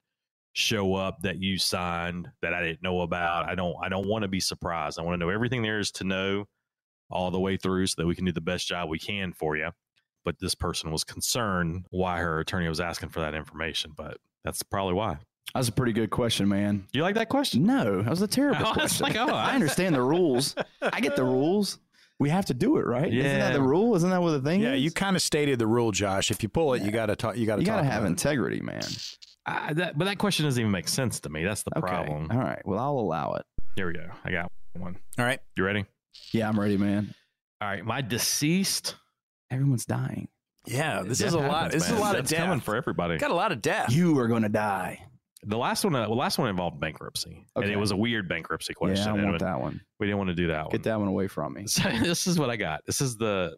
show up that you signed that I didn't know about. I don't I don't want to be surprised. I want to know everything there is to know all the way through so that we can do the best job we can for you. But this person was concerned why her attorney was asking for that information, but that's probably why. That's a pretty good question, man. You like that question? No, that was a terrible Oh, question. like, oh, I understand the rules. I get the rules. We have to do it, right? Isn't that Yeah. the rule? Isn't that what the thing Yeah, is? you kind of stated the rule, Josh. If you pull it, you got to talk. You got to. you talk got to have about it. integrity, man. I, that, but that question doesn't even make sense to me. That's the Okay. problem. All right. Well, I'll allow it. Here we go. I got one. All right. You ready? Yeah, I'm ready, man. All right. My deceased. Everyone's dying. Yeah, this Death is a lot. happens, This is a man. lot of That's death. coming for everybody. Got a lot of death. You are going to die. The last one, uh, well, last one involved bankruptcy, and it was a weird bankruptcy question. yeah, I and want that one. We didn't want to do that one. Get that one away from me. So this is what I got. This is the.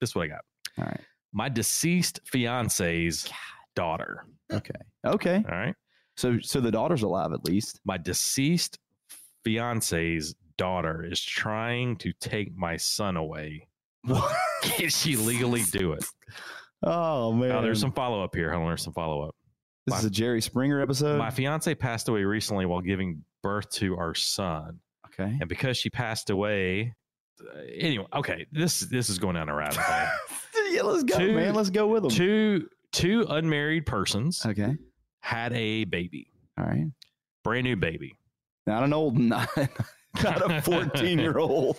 This is what I got. All right. My deceased fiance's daughter. Okay. Okay. All right. So, so the daughter's alive at least. My deceased fiance's daughter is trying to take my son away. Can she legally do it? Oh man. Now, there's some follow up here. Hold on, there's some follow up. This is a Jerry Springer episode. My fiance passed away recently while giving birth to our son, okay. and because she passed away, uh, anyway, okay, this this is going down a rabbit hole. yeah, let's go, Two- man. Let's go with them. two two unmarried persons Okay. had a baby, All right. brand new baby, Not an old, not, not a 14 year old.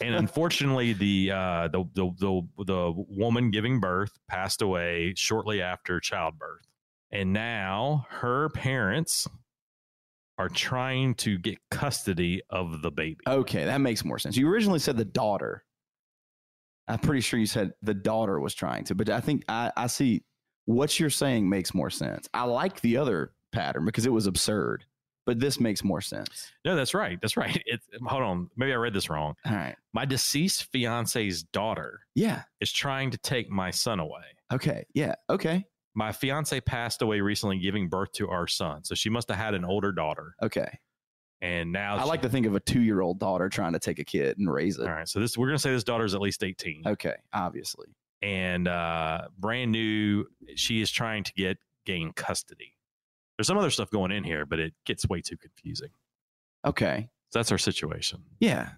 and unfortunately, the uh, the, the the the woman giving birth passed away shortly after childbirth, and now her parents are trying to get custody of the baby. Okay, that makes more sense. You originally said the daughter. I'm pretty sure you said the daughter was trying to, but I think I, I see what you're saying makes more sense. I like the other pattern because it was absurd, but this makes more sense. No, that's right. That's right. It, hold on. Maybe I read this wrong. All right. My deceased fiance's daughter Yeah. is trying to take my son away. Okay. Yeah. Okay. My fiance passed away recently, giving birth to our son. So she must have had an older daughter, Okay. and now I she- like to think of a two year old daughter trying to take a kid and raise it. All right. So this we're gonna say this daughter's at least eighteen, Okay. Obviously. And uh, brand new. She is trying to get gain custody. There's some other stuff going in here, but it gets way too confusing. Okay. So that's our situation, Yeah.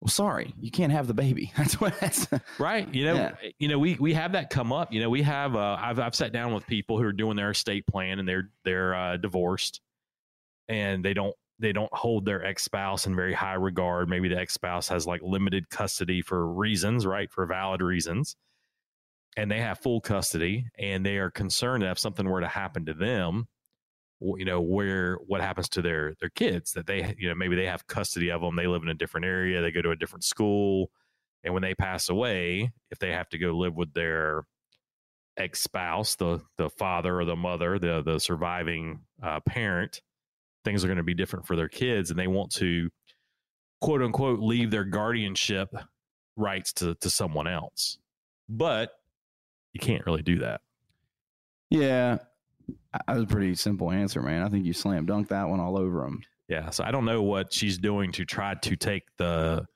Well, sorry, you can't have the baby. That's what that's. right? You know, Yeah. you know, we we have that come up. You know, we have. Uh, I've I've sat down with people who are doing their estate plan and they're they're uh, divorced, and they don't they don't hold their ex spouse in very high regard. Maybe the ex spouse has like limited custody for reasons, right? For valid reasons. And they have full custody and they are concerned that if something were to happen to them, you know, where what happens to their their kids that they, you know, maybe they have custody of them, they live in a different area, they go to a different school, and when they pass away, if they have to go live with their ex spouse, the the father or the mother, the the surviving uh, parent, things are going to be different for their kids, and they want to quote unquote leave their guardianship rights to to someone else, but you can't really do that. Yeah, that was a pretty simple answer, man. I think you slam dunked that one all over him. Yeah, so I don't know what she's doing to try to take the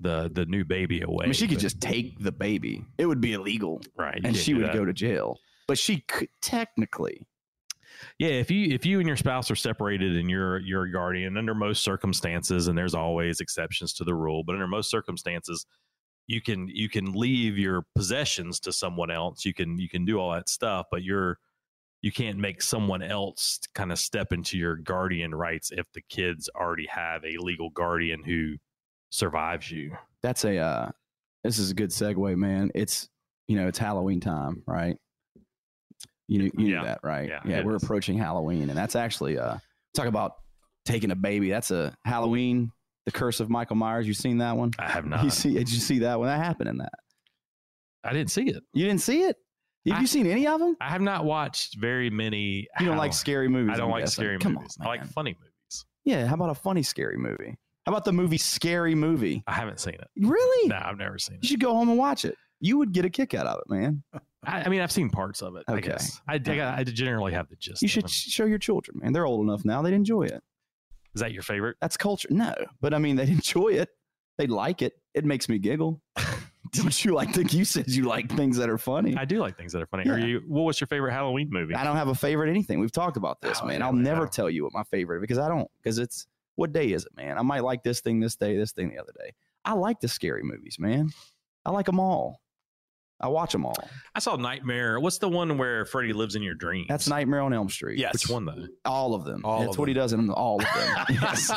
the the new baby away. I mean, she could just take the baby. It would be illegal, right, and she would that. go to jail. But she could technically. Yeah, if you if you and your spouse are separated and you're you're a guardian under most circumstances, and there's always exceptions to the rule, but under most circumstances, you can you can leave your possessions to someone else. You can you can do all that stuff, but you're you can't make someone else kind of step into your guardian rights if the kids already have a legal guardian who survives you. That's a. Uh, this is a good segue, man. It's you know it's Halloween time, right? You knew, you knew Yeah. that, right? Yeah, yeah we're is. approaching Halloween, and that's actually uh talk about taking a baby. That's a Halloween, the curse of Michael Myers. You seen that one? I have not. You see? Did you see that one? That happened in that. I didn't see it. You didn't see it? Have I- you seen any of them? I have not watched very many. You don't like scary movies. I don't I'm like guessing. scary Come movies. On, I like funny movies. Yeah, how about a funny scary movie? How about the movie Scary Movie? I haven't seen it. Really? No, I've never seen it. You should go home and watch it. You would get a kick out of it, man. I, I mean, I've seen parts of it. I Okay. guess I, I, I generally have the gist. You should show your children, man. They're old enough now; they'd enjoy it. Is that your favorite? That's culture. No, but I mean, they'd enjoy it. They like it. It makes me giggle. Don't you like think you said you like things that are funny? I do like things that are funny. Are you? What was your favorite Halloween movie? I don't have a favorite anything. We've talked about this, Oh, man. yeah, I'll never tell you what my favorite because I don't because it's what day is it, man? I might like this thing this day, this thing the other day. I like the scary movies, man. I like them all. I watch them all. I saw Nightmare. What's the one where Freddy lives in your dreams? That's Nightmare on Elm Street. Yes. Which one though? All of them. All That's of what he does in all of them. yes.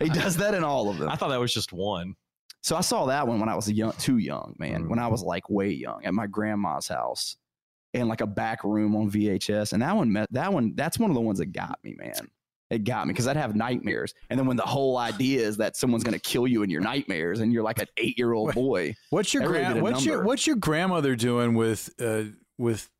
He does that in all of them. I thought that was just one. So I saw that one when I was young, too young, man. Mm. When I was like way young at my grandma's house, in like a back room on VHS, and that one, met, that one, that's one of the ones that got me, man. It got me because I'd have nightmares, and then when the whole idea is that someone's going to kill you in your nightmares, and you're like an eight year old boy. What's your really gra- what's your what's your grandmother doing with uh, with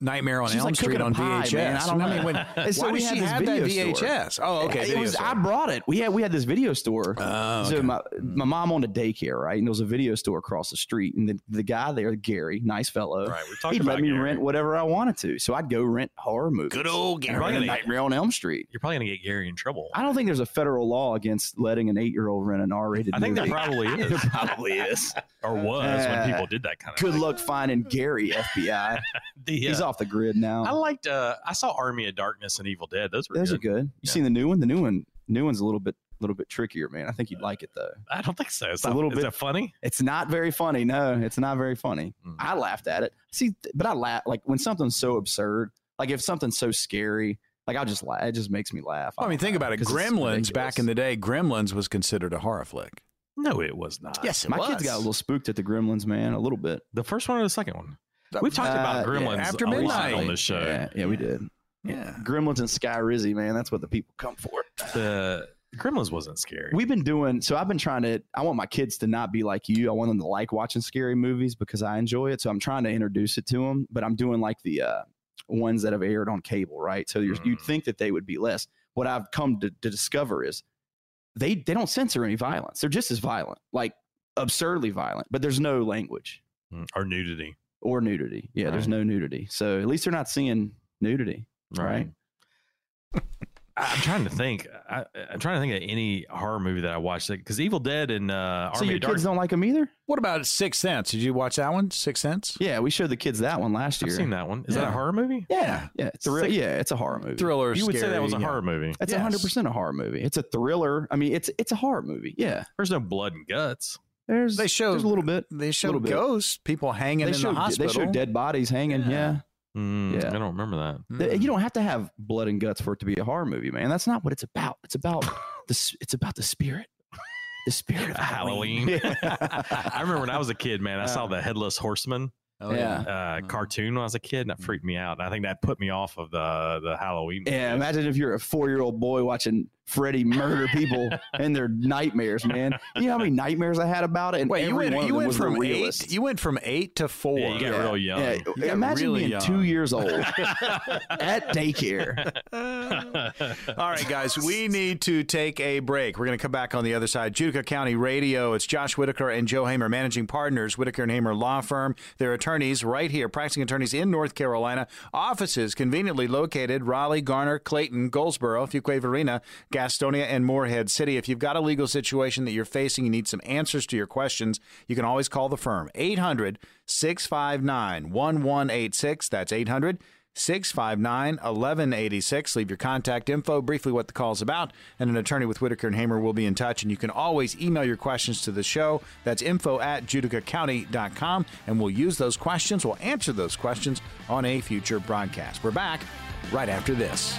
Nightmare on She's Elm like Street on pie, VHS? man. I don't mean, when, And so why we had have that video store. VHS? Oh, okay. it was. I brought it. We had we had this video store. Oh, So my, my mom owned a daycare, right? And there was a video store across the street. And the, the guy there, Gary, nice fellow, Right. We talked he'd about let me Gary. rent whatever I wanted to. So I'd go rent horror movies. Good old Gary. rent Nightmare on Elm Street. You're probably gonna get Gary in trouble. I don't think there's a federal law against letting an eight year old rent an R rated I think movie. there probably there is, probably is. or was Uh, when people did that kind of. Thing. Good thing. luck finding Gary, FBI. The, He's uh, off the grid now. I liked. Uh, I saw Army of Darkness and Evil Dead. Those were Those good. are good. You Yeah. seen the new one? The new one, new one's a little bit, a little bit trickier, man. I think you'd like it though. I don't think so. It's, It's a little is bit- that funny? It's not very funny. No, it's not very funny. Mm. I laughed at it. See, but I laugh like when something's so absurd, like if something's so scary, like I'll just laugh. It just makes me laugh. I mean, think about it. Gremlins back in the day, Gremlins was considered a horror flick. No, it was not. Yes, it My was. kids got a little spooked at the Gremlins, man, a little bit. The first one or the second one? We've talked Uh, about yeah, Gremlins After a lot Midnight. on this show. Yeah, yeah, we did. Yeah. Gremlins and Skyrizi, man, that's what the people come for. The Gremlins wasn't scary. We've been doing so. I've been trying to. I want my kids to not be like you. I want them to like watching scary movies because I enjoy it. So I'm trying to introduce it to them. But I'm doing like the uh, ones that have aired on cable, right? So you're, you'd Mm. think that they would be less. What I've come to, to discover is they they don't censor any violence. They're just as violent, like absurdly violent. But there's no language Mm, or nudity. Or nudity. Yeah, there's no nudity. So at least they're not seeing nudity. Right. I- I'm trying to think. I, I'm trying to think of any horror movie that I watched. Because Evil Dead and uh, so Army your of kids Darkness. don't like them either? What about Sixth Sense? Did you watch that one? Sixth Sense? Yeah, we showed the kids that one last year. I've seen that one. Is that a horror movie? Yeah, yeah, it's a yeah, it's a horror movie. Thriller, You would say that was a yeah. horror movie. It's Yes. hundred percent a horror movie. It's a thriller. I mean, it's it's a horror movie. Yeah, There's no blood and guts. There's They show there's a little bit. They show Little bit. ghosts, people hanging They in show the hospital. they show dead bodies hanging. Yeah. Yeah, Mm, Yeah. I don't remember that. They- Mm. you don't have to have blood and guts for it to be a horror movie, man. That's not what it's about. It's about the it's about the spirit, the spirit of Halloween. Halloween. I remember when I was a kid, man. I saw Uh, the Headless Horseman Oh, yeah. uh, Mm. cartoon when I was a kid, and that freaked me out. And I think that put me off of the the Halloween. Yeah, imagine if you're a four year old boy watching Freddy murder people in their nightmares, man. You know how many nightmares I had about it? And Wait, you went, one of you them went from eight. You went from eight to four. Yeah, you got Yeah. real young. Yeah, got imagine really being young. two years old at daycare. All right, guys, we need to take a break. We're going to come back on the other side. Judica County Radio. It's Josh Whitaker and Joe Hamer, managing partners, Whitaker and Hamer Law Firm. They're attorneys right here, practicing attorneys in North Carolina. Offices conveniently located Raleigh, Garner, Clayton, Goldsboro, Fuquay-Varina, Gastonia, and Morehead City. If you've got a legal situation that you're facing, you need some answers to your questions, you can always call the firm. 800 659 1186. That's 800 659 1186. Leave your contact info, briefly what the call's about, and an attorney with Whitaker and Hamer will be in touch. And you can always email your questions to the show. That's info at judicacounty.com. And we'll use those questions, we'll answer those questions on a future broadcast. We're back right after this.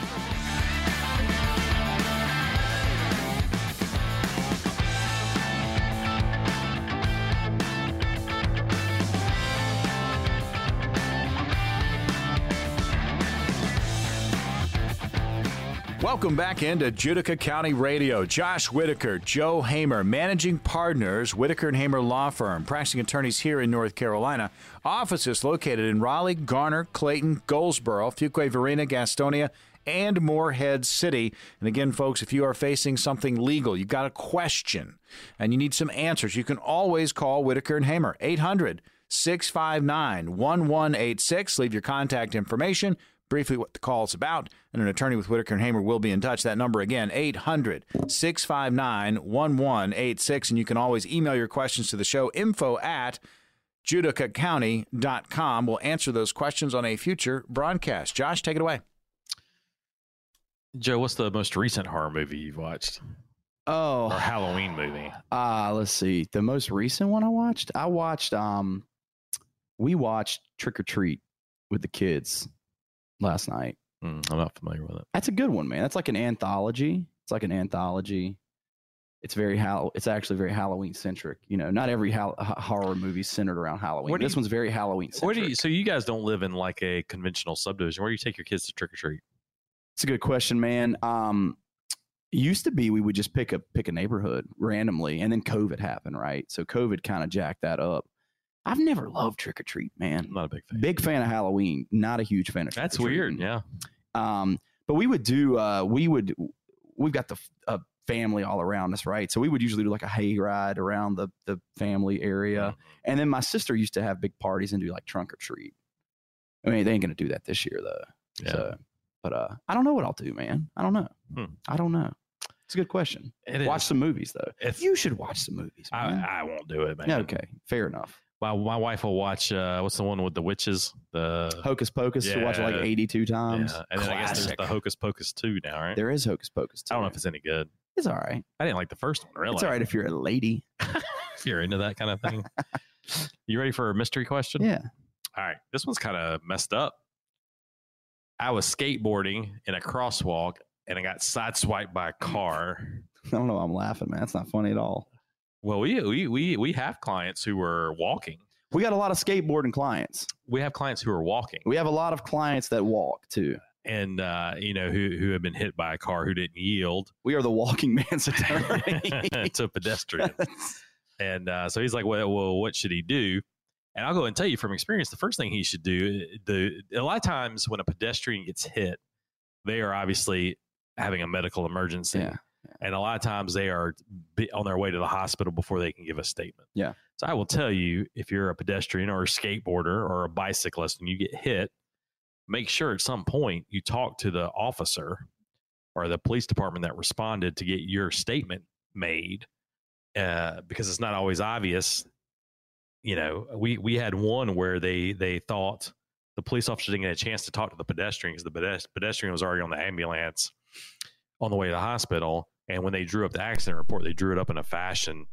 Welcome back into Judica County Radio. Josh Whitaker, Joe Hamer, managing partners, Whitaker and Hamer Law Firm, practicing attorneys here in North Carolina. Offices located in Raleigh, Garner, Clayton, Goldsboro, Fuquay Varina, Gastonia, and Morehead City. And again, folks, if you are facing something legal, you've got a question and you need some answers, you can always call Whitaker and Hamer, 800 659 1186. Leave your contact information briefly what the call is about, and an attorney with Whitaker and Hamer will be in touch. That number again, 800 659 1186. And you can always email your questions to the show, info at judicacounty.com. We'll answer those questions on a future broadcast. Josh, take it away. Joe, what's the most recent horror movie you've watched? Oh, Or Halloween movie? uh, let's see. The most recent one I watched, I watched, um, we watched Trick or Treat with the kids last night. Mm, I'm not familiar with it. That's a good one, man. That's like an anthology. It's like an anthology. It's very Hall- It's actually very Halloween centric. You know, not every hal- horror movie is centered around Halloween. Where This you- one's very Halloween Where centric. do you? So you guys don't live in like a conventional subdivision. Where do you take your kids to trick or treat? It's a good question, man. Um, used to be we would just pick a pick a neighborhood randomly, and then COVID happened, right? So COVID kind of jacked that up. I've never loved trick or treat, man. I'm not a big fan. Big fan of Halloween, not a huge fan of. That's weird. Yeah. Um, but we would do. Uh, we would. We've got the uh, family all around us, right? So we would usually do like a hay ride around the the family area, and then my sister used to have big parties and do like trunk or treat. I mean, they ain't gonna do that this year though. Yeah. So, but uh, I don't know what I'll do, man. I don't know. Hmm. I don't know. It's a good question. It watch is. some movies though. If- You should watch some movies. I, I won't do it, man. Okay, fair enough. My, my wife will watch. Uh, what's the one with the witches? The Hocus Pocus. You watch it like eighty-two times. yeah. And then I guess there's the Hocus Pocus two now, right? There is Hocus Pocus. Too. I don't know if it's any good. it's all right. I didn't like the first one. Really, It's all right if you're a lady. if you're into that kind of thing. you ready for a mystery question? Yeah. All right. This one's kind of messed up. I was skateboarding in a crosswalk and I got sideswiped by a car. I don't know. why I'm laughing, man. That's not funny at all. Well, we we we we have clients who are walking. We got a lot of skateboarding clients. We have clients who are walking, We have a lot of clients that walk too. and uh, you know who who have been hit by a car who didn't yield We are the walking man's attorney. to a pedestrian. And uh, so he's like, well, well, what should he do? And I'll go and tell you from experience, the first thing he should do, the a lot of times when a pedestrian gets hit, they are obviously having a medical emergency. Yeah, And a lot of times they are on their way to the hospital before they can give a statement. Yeah. So I will tell you, if you're a pedestrian or a skateboarder or a bicyclist and you get hit, make sure at some point you talk to the officer or the police department that responded to get your statement made uh, because it's not always obvious. You know, we we had one where they they thought the police officer didn't get a chance to talk to the pedestrian because the pedes- pedestrian was already on the ambulance on the way to the hospital. And when they drew up the accident report, they drew it up in a fashion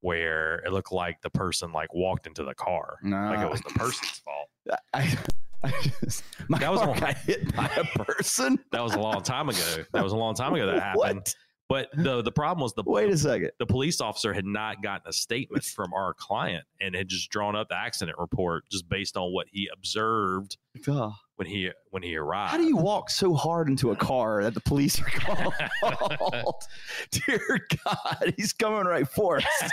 where it looked like the person like walked into the car, like it was the person's fault. I, I just, my That was car one- got hit by a person. That was a long time ago. That was a long time ago that happened. What? But the the problem was the Wait a second. the police officer had not gotten a statement from our client and had just drawn up the accident report just based on what he observed God. when he when he arrived. How do you walk so hard into a car that the police are called? Dear God, he's coming right for us.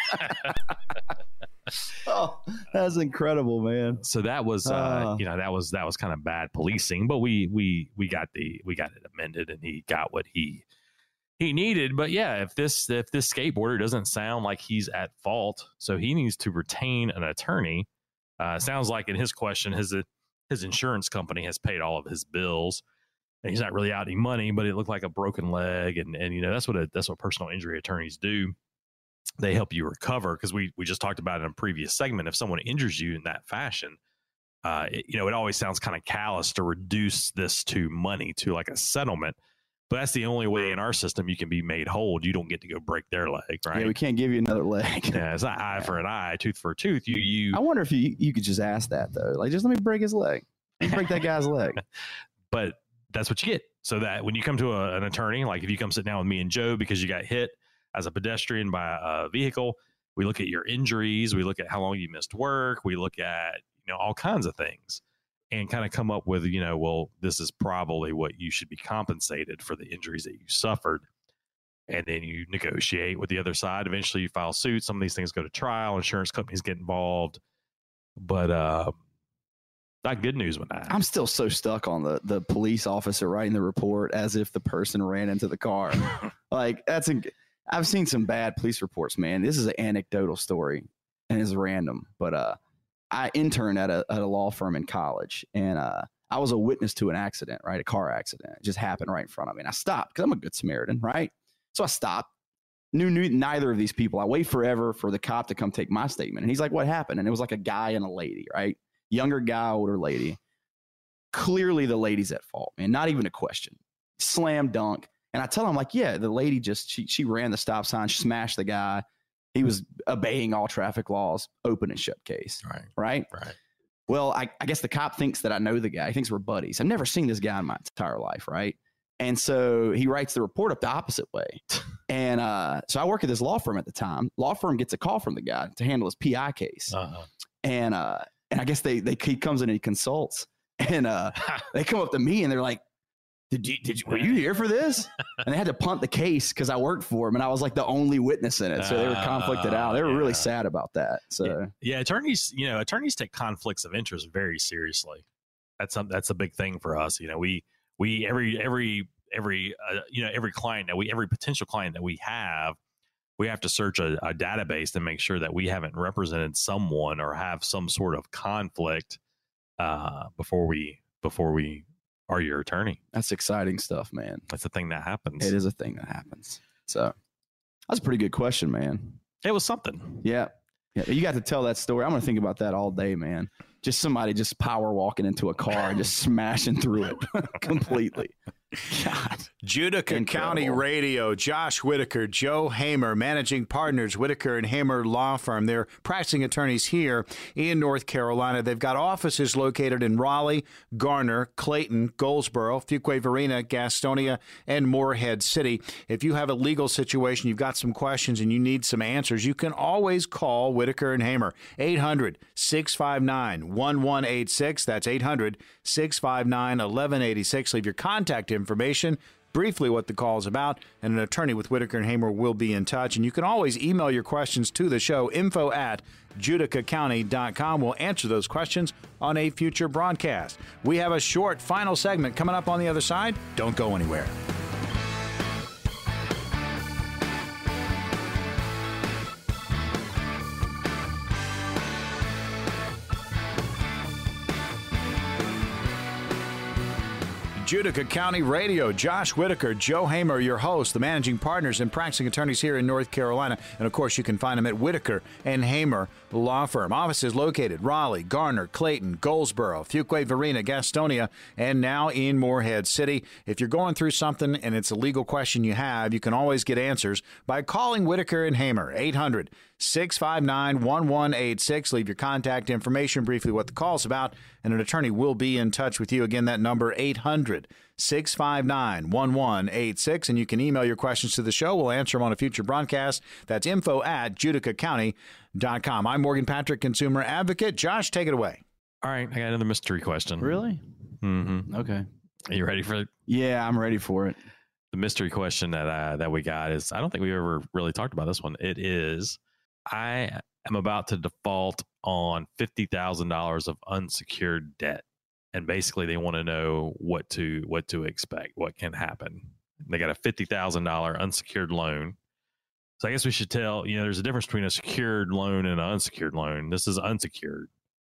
oh, that's incredible, man. so that was uh, Ah. you know that was that was kind of bad policing but we we we got the we got it amended and he got what he he needed but yeah if this if this skateboarder doesn't sound like he's at fault so he needs to retain an attorney. Uh sounds like in his question his his insurance company has paid all of his bills and he's not really out any money but it looked like a broken leg and and you know that's what a, that's what personal injury attorneys do. They help you recover because we we just talked about in a previous segment. If someone injures you in that fashion uh, it, you know, it always sounds kind of callous to reduce this to money to like a settlement, but that's the only way in our system you can be made whole. You don't get to go break their leg, Yeah, right? we can't give you another leg. Yeah, it's not eye for an eye, tooth for a tooth. You you, I wonder if you you could just ask that though. Like, just let me break his leg. Break that guy's leg. but that's what you get. So that when you come to a, an attorney, like if you come sit down with me and Joe because you got hit as a pedestrian by a vehicle, we look at your injuries, we look at how long you missed work, we look at you know all kinds of things, and kind of come up with, you know, well, this is probably what you should be compensated for the injuries that you suffered. And then you negotiate with the other side. Eventually, you file suit. Some of these things go to trial. Insurance companies get involved. But uh, not good news when that. I'm still so stuck on the the police officer writing the report as if the person ran into the car. like that's a, I've seen some bad police reports, man. This is an anecdotal story and it's random, but uh, I interned at a at a law firm in college, and uh, I was a witness to an accident, right? A car accident. It just happened right in front of me, and I stopped because I'm a good Samaritan, right? So I stopped. Knew, knew neither of these people. I wait forever for the cop to come take my statement, and he's like, "What happened?" And it was like a guy and a lady, right? Younger guy, older lady. Clearly, the lady's at fault, man. Not even a question. Slam dunk. And I tell him, like, yeah, the lady just she she ran the stop sign, she smashed the guy. He was obeying all traffic laws, open and shut case. Right. Right. Right. Well, I, I guess the cop thinks that I know the guy. He thinks we're buddies. I've never seen this guy in my entire life. Right. And so he writes the report up the opposite way. And uh, so I work at this law firm at the time. Law firm gets a call from the guy to handle his PI case. Uh-huh. And uh, and I guess they they he comes in and he consults. And uh, they come up to me and they're like, did you, did you, were you here for this? And they had to punt the case because I worked for them and I was like the only witness in it. So they were conflicted out. They were really sad about that. So yeah. yeah, attorneys, you know, attorneys take conflicts of interest very seriously. That's some, that's a big thing for us. You know, we we every every every uh, you know every client that we every potential client that we have, we have to search a, a database to make sure that we haven't represented someone or have some sort of conflict uh, before we before we are your attorney. that's exciting stuff, man. That's a thing that happens. It is a thing that happens. So that's a pretty good question, man. It was something. Yeah. Yeah. You got to tell that story. I'm going to think about that all day, man. Just somebody just power walking into a car and just smashing through it completely. God. Judica Incredible. County Radio, Josh Whitaker, Joe Hamer, managing partners, Whitaker and Hamer Law Firm. They're practicing attorneys here in North Carolina. They've got offices located in Raleigh, Garner, Clayton, Goldsboro, Fuquay Varina, Gastonia, and Morehead City. If you have a legal situation, you've got some questions, and you need some answers, you can always call Whitaker and Hamer. 800 659 1186. That's 800 659 1186. Leave your contact information briefly what the call is about, and an attorney with Whitaker and Hamer will be in touch. And you can always email your questions to the show, info at judicacounty.com. We'll answer those questions on a future broadcast. We have a short final segment coming up on the other side. Don't go anywhere. Judica County Radio. Josh Whitaker, Joe Hamer, your host, the managing partners and practicing attorneys here in North Carolina. And of course, you can find them at Whitaker and Hamer Law Firm. Offices located Raleigh, Garner, Clayton, Goldsboro, Fuquay Varina, Gastonia, and now in Morehead City. If you're going through something and it's a legal question you have, you can always get answers by calling Whitaker and Hamer, 800 659 1186. Leave your contact information, briefly what the call's about, and an attorney will be in touch with you. Again, that number 800 659 1186. And you can email your questions to the show. We'll answer them on a future broadcast. That's info at judicacounty.com. I'm Morgan Patrick, consumer advocate. Josh, take it away. All right, I got another mystery question. Really? Mm-hmm. Okay. Are you ready for it? Yeah, I'm ready for it. the mystery question that uh, that we got is I don't think we ever really talked about this one. It is I am about to default on fifty thousand dollars of unsecured debt, and basically they want to know what to what to expect, what can happen. They got a fifty thousand dollar unsecured loan. So I guess we should tell you know there's a difference between a secured loan and an unsecured loan. This is unsecured.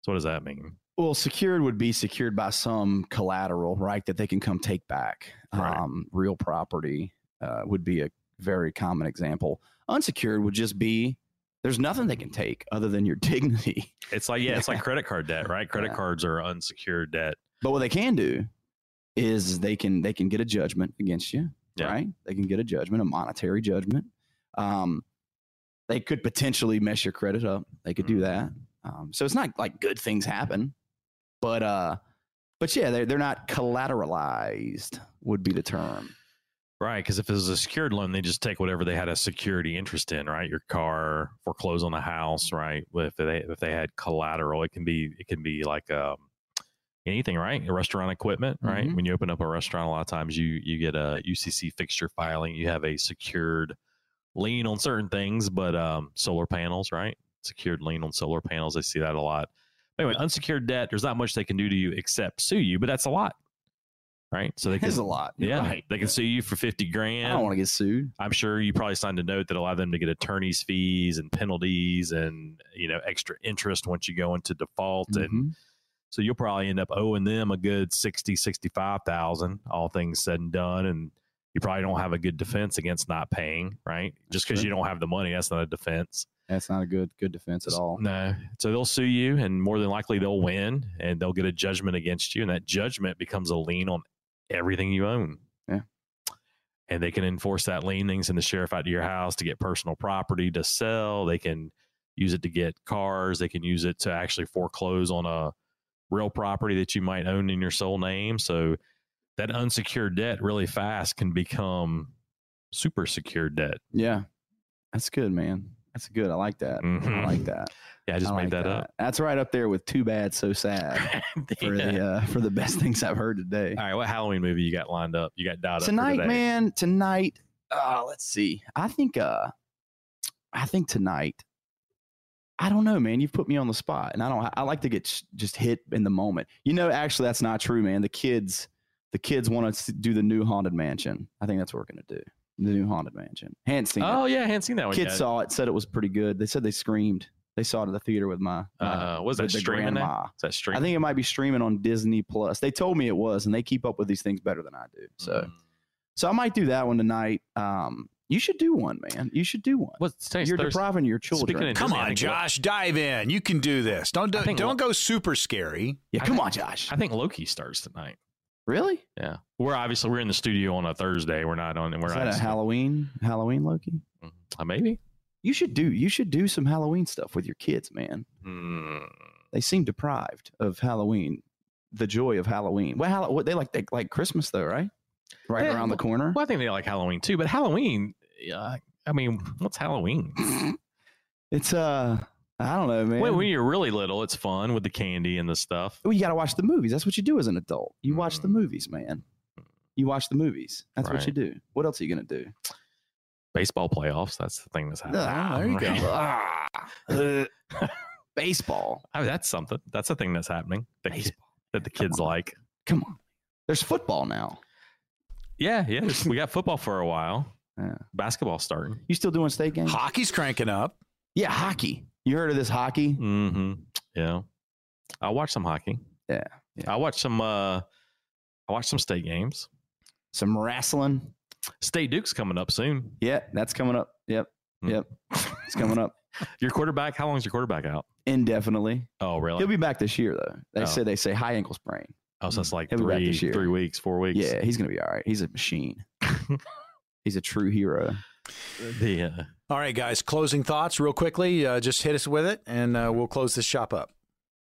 So what does that mean? Well, secured would be secured by some collateral, right? That they can come take back. Right. Um, real property uh, would be a very common example. Unsecured would just be there's nothing they can take other than your dignity. It's like yeah, it's like credit card debt, right? Credit Yeah. cards are unsecured debt. But what they can do is they can they can get a judgment against you, Yeah. right? They can get a judgment, a monetary judgment. Um, they could potentially mess your credit up. They could do Mhm. that. Um, so it's not like good things happen, but uh, but yeah, they're they're not collateralized. Would be the term. Right, because if it was a secured loan, they just take whatever they had a security interest in, right? Your car, foreclose on the house, right? If they if they had collateral, it can be it can be like um anything, right? Restaurant equipment, right? Mhm. When you open up a restaurant, a lot of times you you get a UCC fixture filing. You have a secured lien on certain things, but um, solar panels, right? Secured lien on solar panels. I see that a lot. Anyway, unsecured debt. There's not much they can do to you except sue you, but that's a lot, right? So they can, It's a lot. You're yeah, right. they can sue you for fifty grand. I don't want to get sued. I'm sure you probably signed a note that allowed them to get attorney's fees and penalties and you know extra interest once you go into default and Mhm. so you'll probably end up owing them a good 60 65,000 all things said and done and you probably don't have a good defense against not paying right just because you don't have the money that's not a defense That's not a good good defense at all. no so they'll sue you and more than likely they'll win and they'll get a judgment against you and that judgment becomes a lien on everything you own Yeah. and they can enforce that lien things in the sheriff out to your house to get personal property to sell they can use it to get cars they can use it to actually foreclose on a real property that you might own in your sole name so that unsecured debt really fast can become super secured debt Yeah, that's good, man. That's good. I like that. I Mhm. like that. Yeah i just I made like that, up That's right up there with "Too Bad, So Sad" for Yeah. the uh, for the best things I've heard today. All right, what Halloween movie you got lined up? You got dialed up tonight, today? man. Tonight. Uh, let's see. I think. Uh, I think tonight. I don't know, man. You've put me on the spot, and I don't. I like to get sh- just hit in the moment. You know, actually, that's not true, man. The kids, the kids want to do the new haunted mansion. I think that's what we're gonna do. The new haunted mansion. Hadn't seen Oh it. yeah, hadn't seen that one Kids yet. saw it, said it was pretty good. They said they screamed. They saw it at the theater with my. my uh, was that with the streaming? Now? grandma. Is that I think it might be streaming on Disney Plus. They told me it was, and they keep up with these things better than I do. So, Mm. so I might do that one tonight. Um, you should do one, man. You should do one. What's today's You're Thursday? depriving your children. Speaking Come Disney, on, think Josh, dive in. You can do this. Don't do, I think don't Lo- go super scary. yeah, I come think- on, Josh. I think Loki starts tonight. really? Yeah, we're obviously we're in the studio on a Thursday. We're not on. We're Is not. that a Halloween? Halloween Loki? Uh, maybe. You should do. You should do some Halloween stuff with your kids, man. Hmm. They seem deprived of Halloween, the joy of Halloween. Well, what they like they like Christmas though, right? Right Yeah, around the corner. Well, I think they like Halloween too, but Halloween. Yeah, I mean, what's Halloween? It's uh, I don't know, man. when, when you're really little, it's fun with the candy and the stuff. Well, you got to watch the movies. That's what you do as an adult. You watch the Mm. movies, man. You watch the movies. That's what you do. What else are you gonna do? Baseball playoffs. That's the thing that's happening. Ah, there you go. Ah, uh, baseball. I mean, that's something. That's the thing that's happening. That, ki- Baseball. that the kids on. like. Come on. There's football now. Yeah, yeah. we got football for a while. Yeah. Basketball starting. You still doing state games? Hockey's cranking up. Yeah, hockey. You heard of this hockey? Mm-hmm. Yeah. I watch some hockey. Yeah, yeah. I watch some uh I watch some state games. Some wrestling. State Duke's coming up soon. Yeah, that's coming up. Yep. Hmm. Yep. It's coming up Your quarterback, how long is your quarterback out? indefinitely. Oh, really? He'll be back this year though. They Oh. say they say high ankle sprain. oh, so it's like He'll three this year. three weeks, four weeks. Yeah, he's gonna be all right. He's a machine. He's a true hero. The uh, All right, guys. Closing thoughts, real quickly. Uh, just hit us with it, and uh, we'll close this shop up.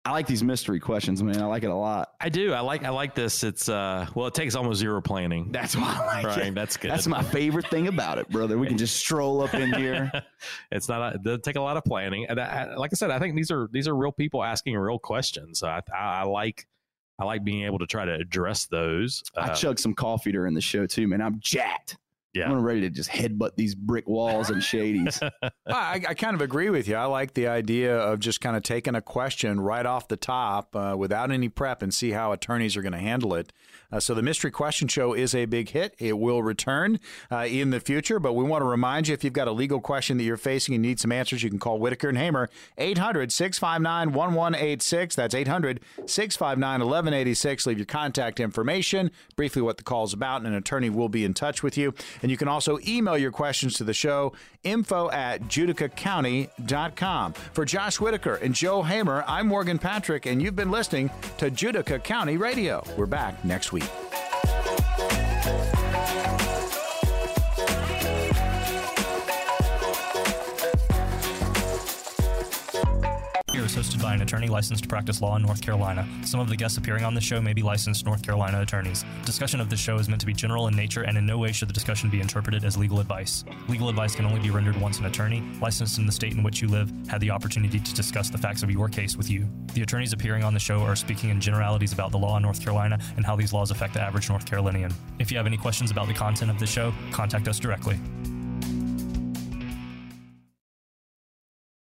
I like these mystery questions, man. I like it a lot. I do. I like I like this. It's uh well, it takes almost zero planning. That's why I like right. it. That's good. That's my favorite thing about it, brother. We can just stroll up in here. it's not. A, it doesn't take a lot of planning. And I, like I said, I think these are these are real people asking real questions. So I, I, I like I like being able to try to address those. I Uh, chugged some coffee during the show too, man. I'm jacked. Yeah. I'm ready to just headbutt these brick walls and shadies. I, I kind of agree with you. I like the idea of just kind of taking a question right off the top uh, without any prep and see how attorneys are going to handle it. Uh, so the mystery question show is a big hit. It will return uh, in the future, but we want to remind you if you've got a legal question that you're facing and need some answers, you can call Whitaker and Hamer 800 659 1186. That's 800 659 1186. Leave your contact information, briefly what the call's about, and an attorney will be in touch with you. And you can also email your questions to the show, info at judicacounty.com. For Josh Whitaker and Joe Hamer, I'm Morgan Patrick, and you've been listening to Judica County Radio. We're back next week. Hosted by by an attorney licensed to practice law in North Carolina. Some of the guests appearing on the show may be licensed North Carolina attorneys. Discussion of this show is meant to be general in nature, and in no way should the discussion be interpreted as legal advice. Legal advice can only be rendered once an attorney, licensed in the state in which you live, had the opportunity to discuss the facts of your case with you. The attorneys appearing on the show are speaking in generalities about the law in North Carolina and how these laws affect the average North Carolinian. If you have any questions about the content of the show, contact us directly.